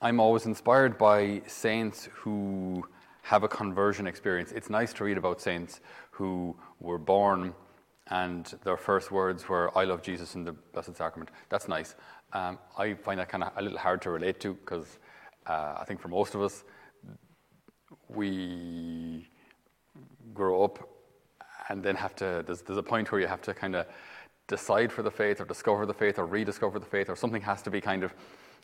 I'm always inspired by saints who have a conversion experience. It's nice to read about saints who were born and their first words were, I love Jesus in the Blessed Sacrament. That's nice. Um, I find that kind of a little hard to relate to because uh, I think for most of us, we grow up and then have to, there's, there's a point where you have to kind of decide for the faith or discover the faith or rediscover the faith or something has to be kind of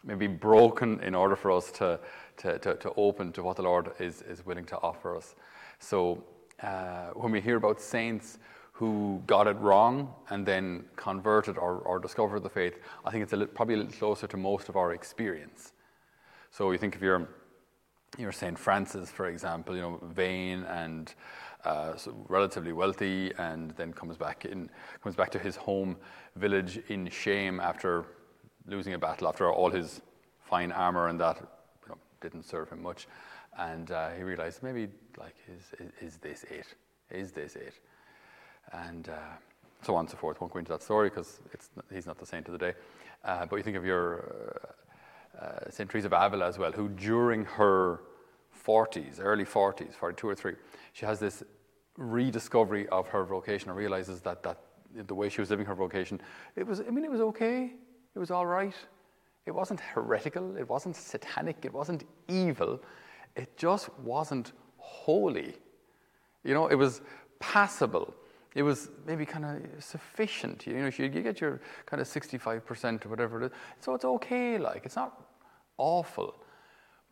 maybe broken in order for us to, to, to, to open to what the Lord is, is willing to offer us. So uh, when we hear about saints who got it wrong and then converted or, or discovered the faith, I think it's a probably a little closer to most of our experience. So you think of your, your St. Francis, for example, you know, vain and uh, so relatively wealthy, and then comes back in comes back to his home village in shame after losing a battle, after all his fine armor and that you know, didn't serve him much, and uh, he realized maybe like is, is, is this it? Is this it? And uh, so on and so forth. Won't go into that story because he's not the saint of the day. Uh, but you think of your uh, uh, Saint Teresa of Avila as well, who during her 40s, early 40s, 42 or 3, she has this rediscovery of her vocation and realizes that, that the way she was living her vocation, it was, I mean, it was okay. It was all right. It wasn't heretical. It wasn't satanic. It wasn't evil. It just wasn't holy. You know, it was passable. It was maybe kind of sufficient. You know, you get your kind of 65% or whatever it is. So it's okay, like, it's not awful.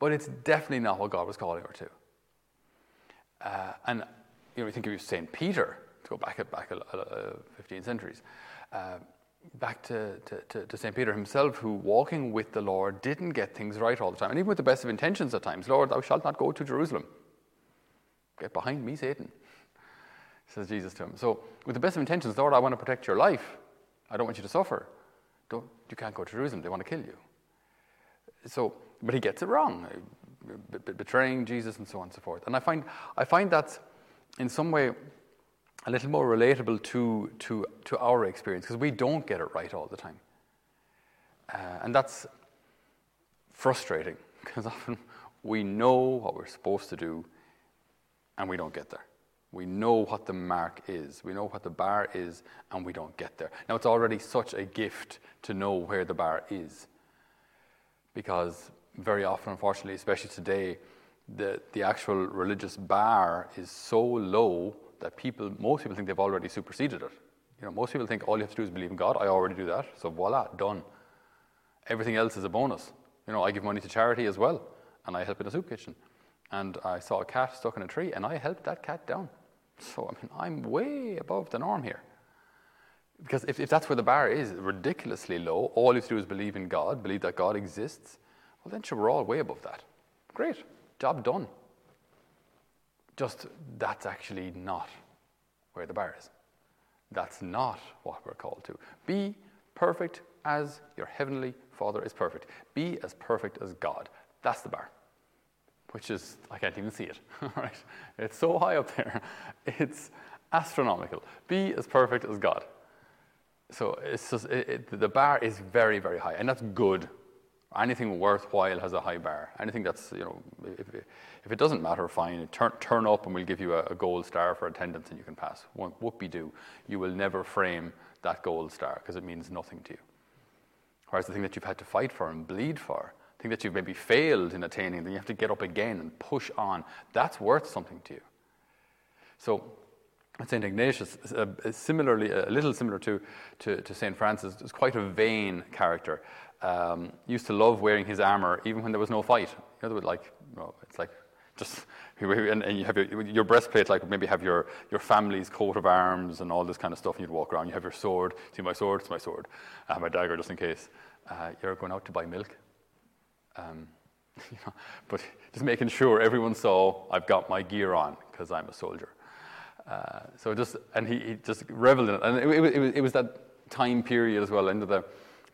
But it's definitely not what God was calling her to. Uh, and you know, we think of St. Peter, to go back, back uh, uh, 15 centuries, uh, back to, to, to, St. Peter himself, who walking with the Lord didn't get things right all the time. And even with the best of intentions at times, Lord, thou shalt not go to Jerusalem. Get behind me, Satan, says Jesus to him. So, with the best of intentions, Lord, I want to protect your life. I don't want you to suffer. Don't, you can't go to Jerusalem, they want to kill you. So, but he gets it wrong, betraying Jesus and so on and so forth. And I find, I find that in some way a little more relatable to, to, to our experience because we don't get it right all the time. Uh, and that's frustrating because often we know what we're supposed to do and we don't get there. We know what the mark is, we know what the bar is, and we don't get there. Now, it's already such a gift to know where the bar is because very often, unfortunately, especially today, the, the actual religious bar is so low that people, most people think they've already superseded it. You know, most people think all you have to do is believe in God. I already do that. So voila, done. Everything else is a bonus. You know, I give money to charity as well, and I help in a soup kitchen. And I saw a cat stuck in a tree, and I helped that cat down. So, I mean, I'm way above the norm here. Because if, if that's where the bar is, ridiculously low, all you have to do is believe in God, believe that God exists, well, then sure, we're all way above that. Great, job done. Just that's actually not where the bar is. That's not what we're called to. Be perfect as your heavenly Father is perfect. Be as perfect as God. That's the bar. Which is, I can't even see it, right? It's so high up there. It's astronomical. Be as perfect as God. So it's just, it, it, the bar is very, very high, and that's good Anything worthwhile has a high bar. Anything that's, you know, if, if it doesn't matter, fine. Turn, turn up and we'll give you a, a gold star for attendance and you can pass. Whoopie do. You will never frame that gold star because it means nothing to you. Whereas the thing that you've had to fight for and bleed for, the thing that you've maybe failed in attaining, then you have to get up again and push on, that's worth something to you. So, St. Ignatius, uh, similarly, a little similar to, to, to St. Francis, is quite a vain character um, used to love wearing his armor even when there was no fight. You know, like, know, it's like just, and, and you have your, your, breastplate, like maybe have your, your family's coat of arms and all this kind of stuff, and you'd walk around. You have your sword. See my sword? It's my sword. I have my dagger just in case. Uh, you're going out to buy milk. Um, you know, but just making sure everyone saw I've got my gear on because I'm a soldier. Uh, so just, and he, he, just reveled in it. And it, it, it, it was that time period as well, into the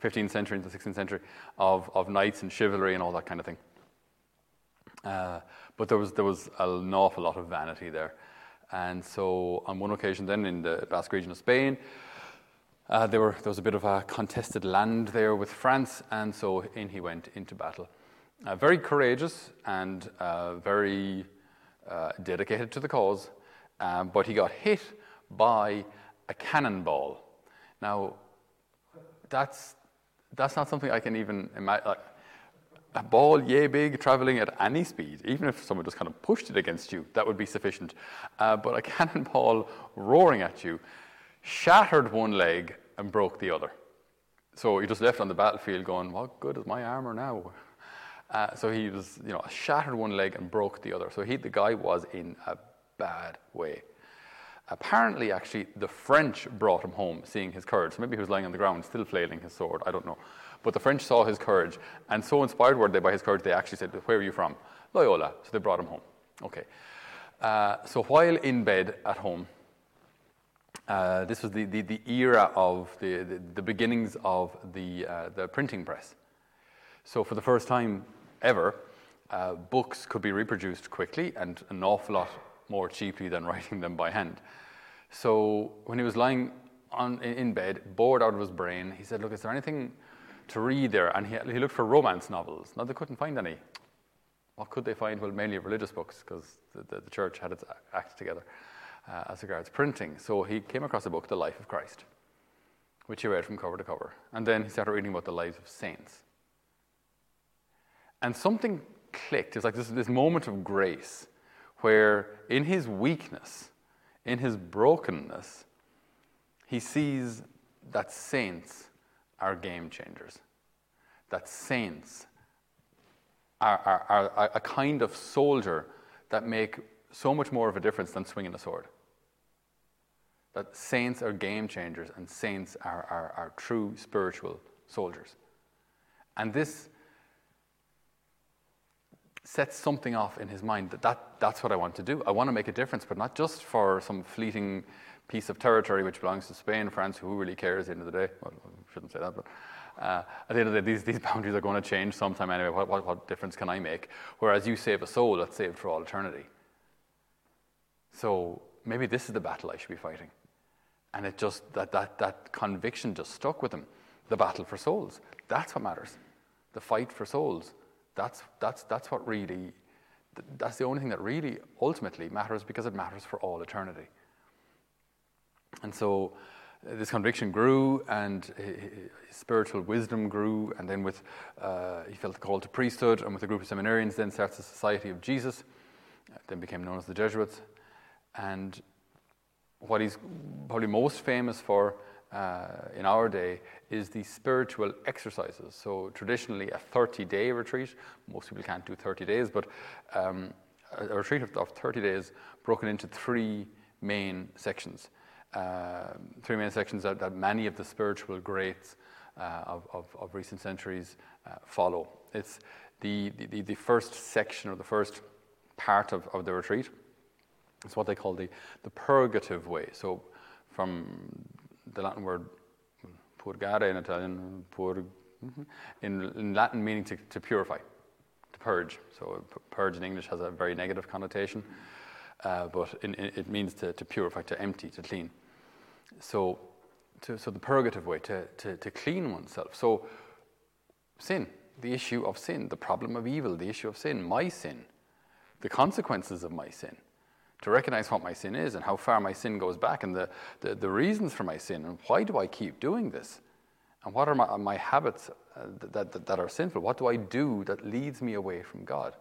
15th century into the 16th century of, of knights and chivalry and all that kind of thing. Uh, but there was, there was an awful lot of vanity there. And so, on one occasion, then in the Basque region of Spain, uh, there, were, there was a bit of a contested land there with France, and so in he went into battle. uh, very courageous and uh, very uh, dedicated to the cause, um, but he got hit by a cannonball. Now, that's, that's not something I can even imagine. Like, a ball yay big traveling at any speed, even if someone just kind of pushed it against you, that would be sufficient. Uh, but a cannonball roaring at you shattered one leg and broke the other. So he just left on the battlefield going, What good is my armor now? Uh, so he was, you know, shattered one leg and broke the other. So he, the guy was in a bad. Apparently, actually, the French brought him home, seeing his courage. So maybe he was lying on the ground, still flailing his sword. I don't know. But the French saw his courage, and so inspired were they by his courage, they actually said, Where are you from? Loyola. So they brought him home. Okay. Uh, so while in bed at home, uh, this was the, the, the era of the, the, the, beginnings of the, uh, the printing press. So, for the first time ever, uh, books could be reproduced quickly and an awful lot more cheaply than writing them by hand. So, when he was lying on, in bed, bored out of his brain, he said, Look, is there anything to read there? And he, he looked for romance novels. Now, they couldn't find any. What could they find? Well, mainly religious books, because the, the, the church had its act together uh, as regards printing. So he came across a book, The Life of Christ, which he read from cover to cover. And then he started reading about the lives of saints. And something clicked. It's like this, this moment of grace where, in his weakness, in his brokenness, he sees that saints are game changers, that saints are, are, are, a kind of soldier that make so much more of a difference than swinging a sword that saints are game changers and saints are, are, are true spiritual soldiers. And this sets something off in his mind that, that that's what I want to do. I want to make a difference, but not just for some fleeting piece of territory which belongs to Spain, France, who really cares at the end of the day. Well, I shouldn't say that, but uh, at the end of the day, these, these boundaries are going to change sometime anyway. What, what, what difference can I make? Whereas you save a soul that's saved for all eternity. So maybe this is the battle I should be fighting. And it just, that, that, that conviction just stuck with him. The battle for souls. That's what matters. The fight for souls. That's, that's, that's what really, that's the only thing that really ultimately matters because it matters for all eternity. And so uh, this conviction grew and his spiritual wisdom grew. And then with, uh, he felt the call to priesthood and with a group of seminarians, then starts the Society of Jesus, then became known as the Jesuits. And what he's probably most famous for uh, in our day is the spiritual exercises. So, traditionally, a 30 day retreat, most people can't do 30 days, but um, a, retreat of, of, 30 days broken into three main sections. Uh, three main sections that, that, many of the spiritual greats uh, of, of, of, recent centuries uh, follow. It's the, the, the first section or the first part of, of the retreat it's what they call the, the purgative way. So, from the Latin word purgare in Italian, pur, in, in Latin meaning to, to purify, to purge. So, purge in English has a very negative connotation, uh, but in, in, it means to, to purify, to empty, to clean. So, to, so the purgative way, to, to, to clean oneself. So, sin, the issue of sin, the problem of evil, the issue of sin, my sin, the consequences of my sin to recognize what my sin is and how far my sin goes back and the, the, the reasons for my sin and why do I keep doing this? And what are my, my habits uh, that, that, that, are sinful? What do I do that leads me away from God?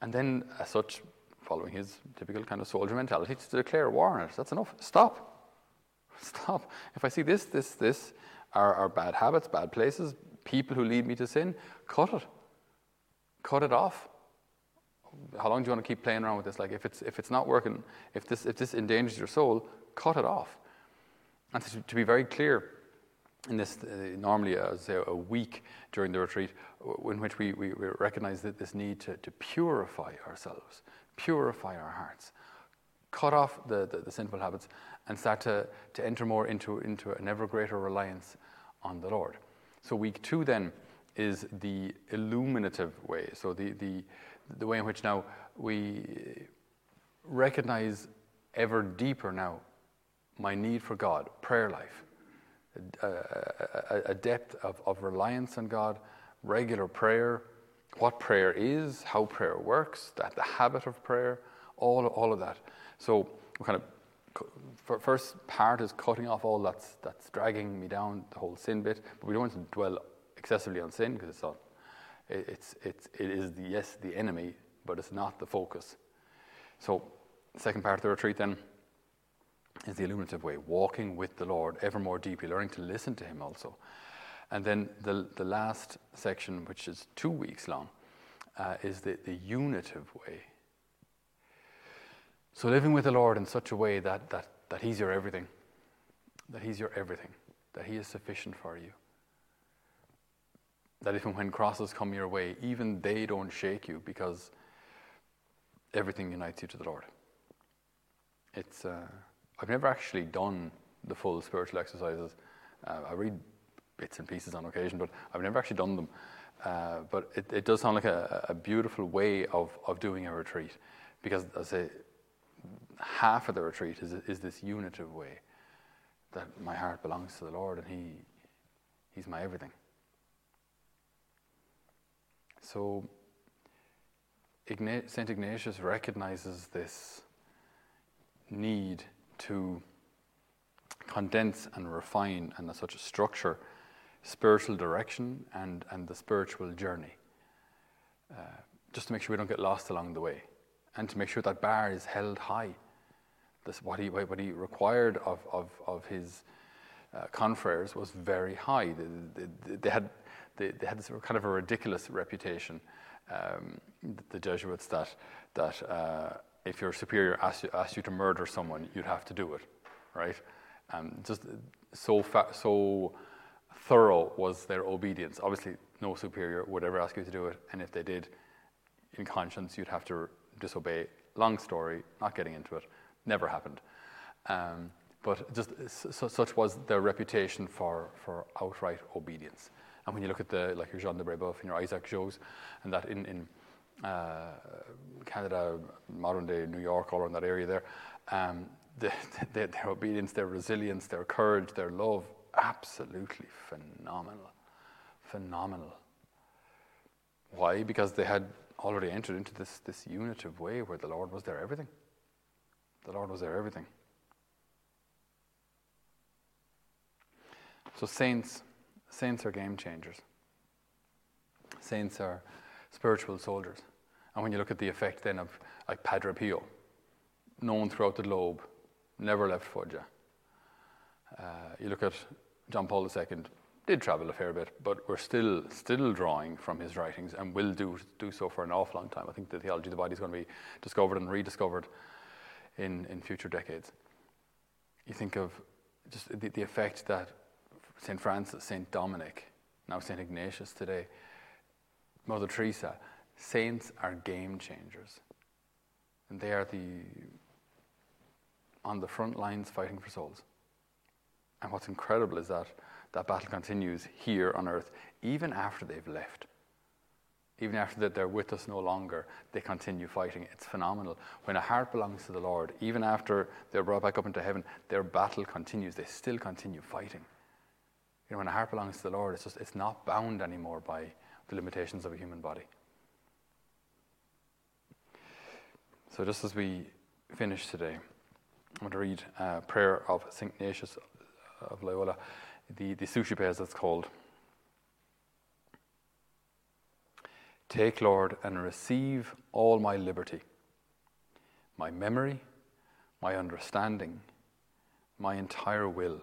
And then, as such, following his typical kind of soldier mentality, to declare war on it. That's enough. Stop. Stop. If I see this, this, this are, are bad habits, bad places, people who lead me to sin, cut it. Cut it off how long do you want to keep playing around with this? Like, if it's, if it's not working, if this, if this endangers your soul, cut it off. And to, to be very clear, in this, uh, normally, uh, say, a week during the retreat, in which we, we, we recognize that this need to, to purify ourselves, purify our hearts, cut off the, the, the, sinful habits, and start to, to enter more into, into an ever greater reliance on the Lord. So, week two then is the illuminative way. So, the, the, the way in which now we recognize ever deeper now my need for God, prayer life, a, a, a depth of, of reliance on God, regular prayer, what prayer is, how prayer works, that the habit of prayer, all, all of that. So kind of first part is cutting off all that's that's dragging me down, the whole sin bit. But we don't want to dwell excessively on sin because it's not. It's it's it is the, yes the enemy, but it's not the focus. So, second part of the retreat then is the illuminative way, walking with the Lord ever more deeply, learning to listen to Him also. And then the, the last section, which is two weeks long, uh, is the, the unitive way. So living with the Lord in such a way that, that, that He's your everything, that He's your everything, that He is sufficient for you. That even when crosses come your way, even they don't shake you because everything unites you to the Lord. It's, uh, I've never actually done the full spiritual exercises. Uh, I read bits and pieces on occasion, but I've never actually done them. Uh, but it, it, does sound like a, a, beautiful way of, of doing a retreat because, as I say, half of the retreat is, is this unitive way that my heart belongs to the Lord and he, He's my everything. So, St. Ignatius recognizes this need to condense and refine and such a structure spiritual direction and, and the spiritual journey, uh, just to make sure we don't get lost along the way, and to make sure that bar is held high. This, what, he, what he required of, of, of his uh, confreres was very high. They, they, they had, they, they, had this kind of a ridiculous reputation, um, the Jesuits, that, that uh, if your superior asked you, asked you to murder someone, you'd have to do it, right? Um, just so, fa- so thorough was their obedience. Obviously, no superior would ever ask you to do it, and if they did, in conscience, you'd have to disobey. Long story, not getting into it, never happened. Um, but just such was their reputation for, for outright obedience. And when you look at the like your Jean de Brebeuf and your Isaac Jogues, and that in, in uh, Canada, modern day New York, all around that area there, um, the, the, their obedience, their resilience, their courage, their love absolutely phenomenal. Phenomenal. Why? Because they had already entered into this, this unitive way where the Lord was their everything. The Lord was their everything. So saints, saints are game changers. Saints are spiritual soldiers. And when you look at the effect then of like Padre Pio, known throughout the globe, never left Foggia. Uh, you look at John Paul II did travel a fair bit, but we're still still drawing from his writings and will do do so for an awful long time. I think the theology of the body is going to be discovered and rediscovered in, in future decades. You think of just the, the effect that St. Francis, St. Dominic, now St. Ignatius today, Mother Teresa, saints are game changers. And they are the on the front lines fighting for souls. And what's incredible is that that battle continues here on earth, even after they've left. Even after that they're with us no longer, they continue fighting. It's phenomenal. When a heart belongs to the Lord, even after they're brought back up into heaven, their battle continues. They still continue fighting. You know, when a heart belongs to the Lord, it's just it's not bound anymore by the limitations of a human body. So just as we finish today, I want to read a prayer of St. Ignatius of Loyola, the, the Suscipe as it's called. Take, Lord, and receive all my liberty, my memory, my understanding, my entire will,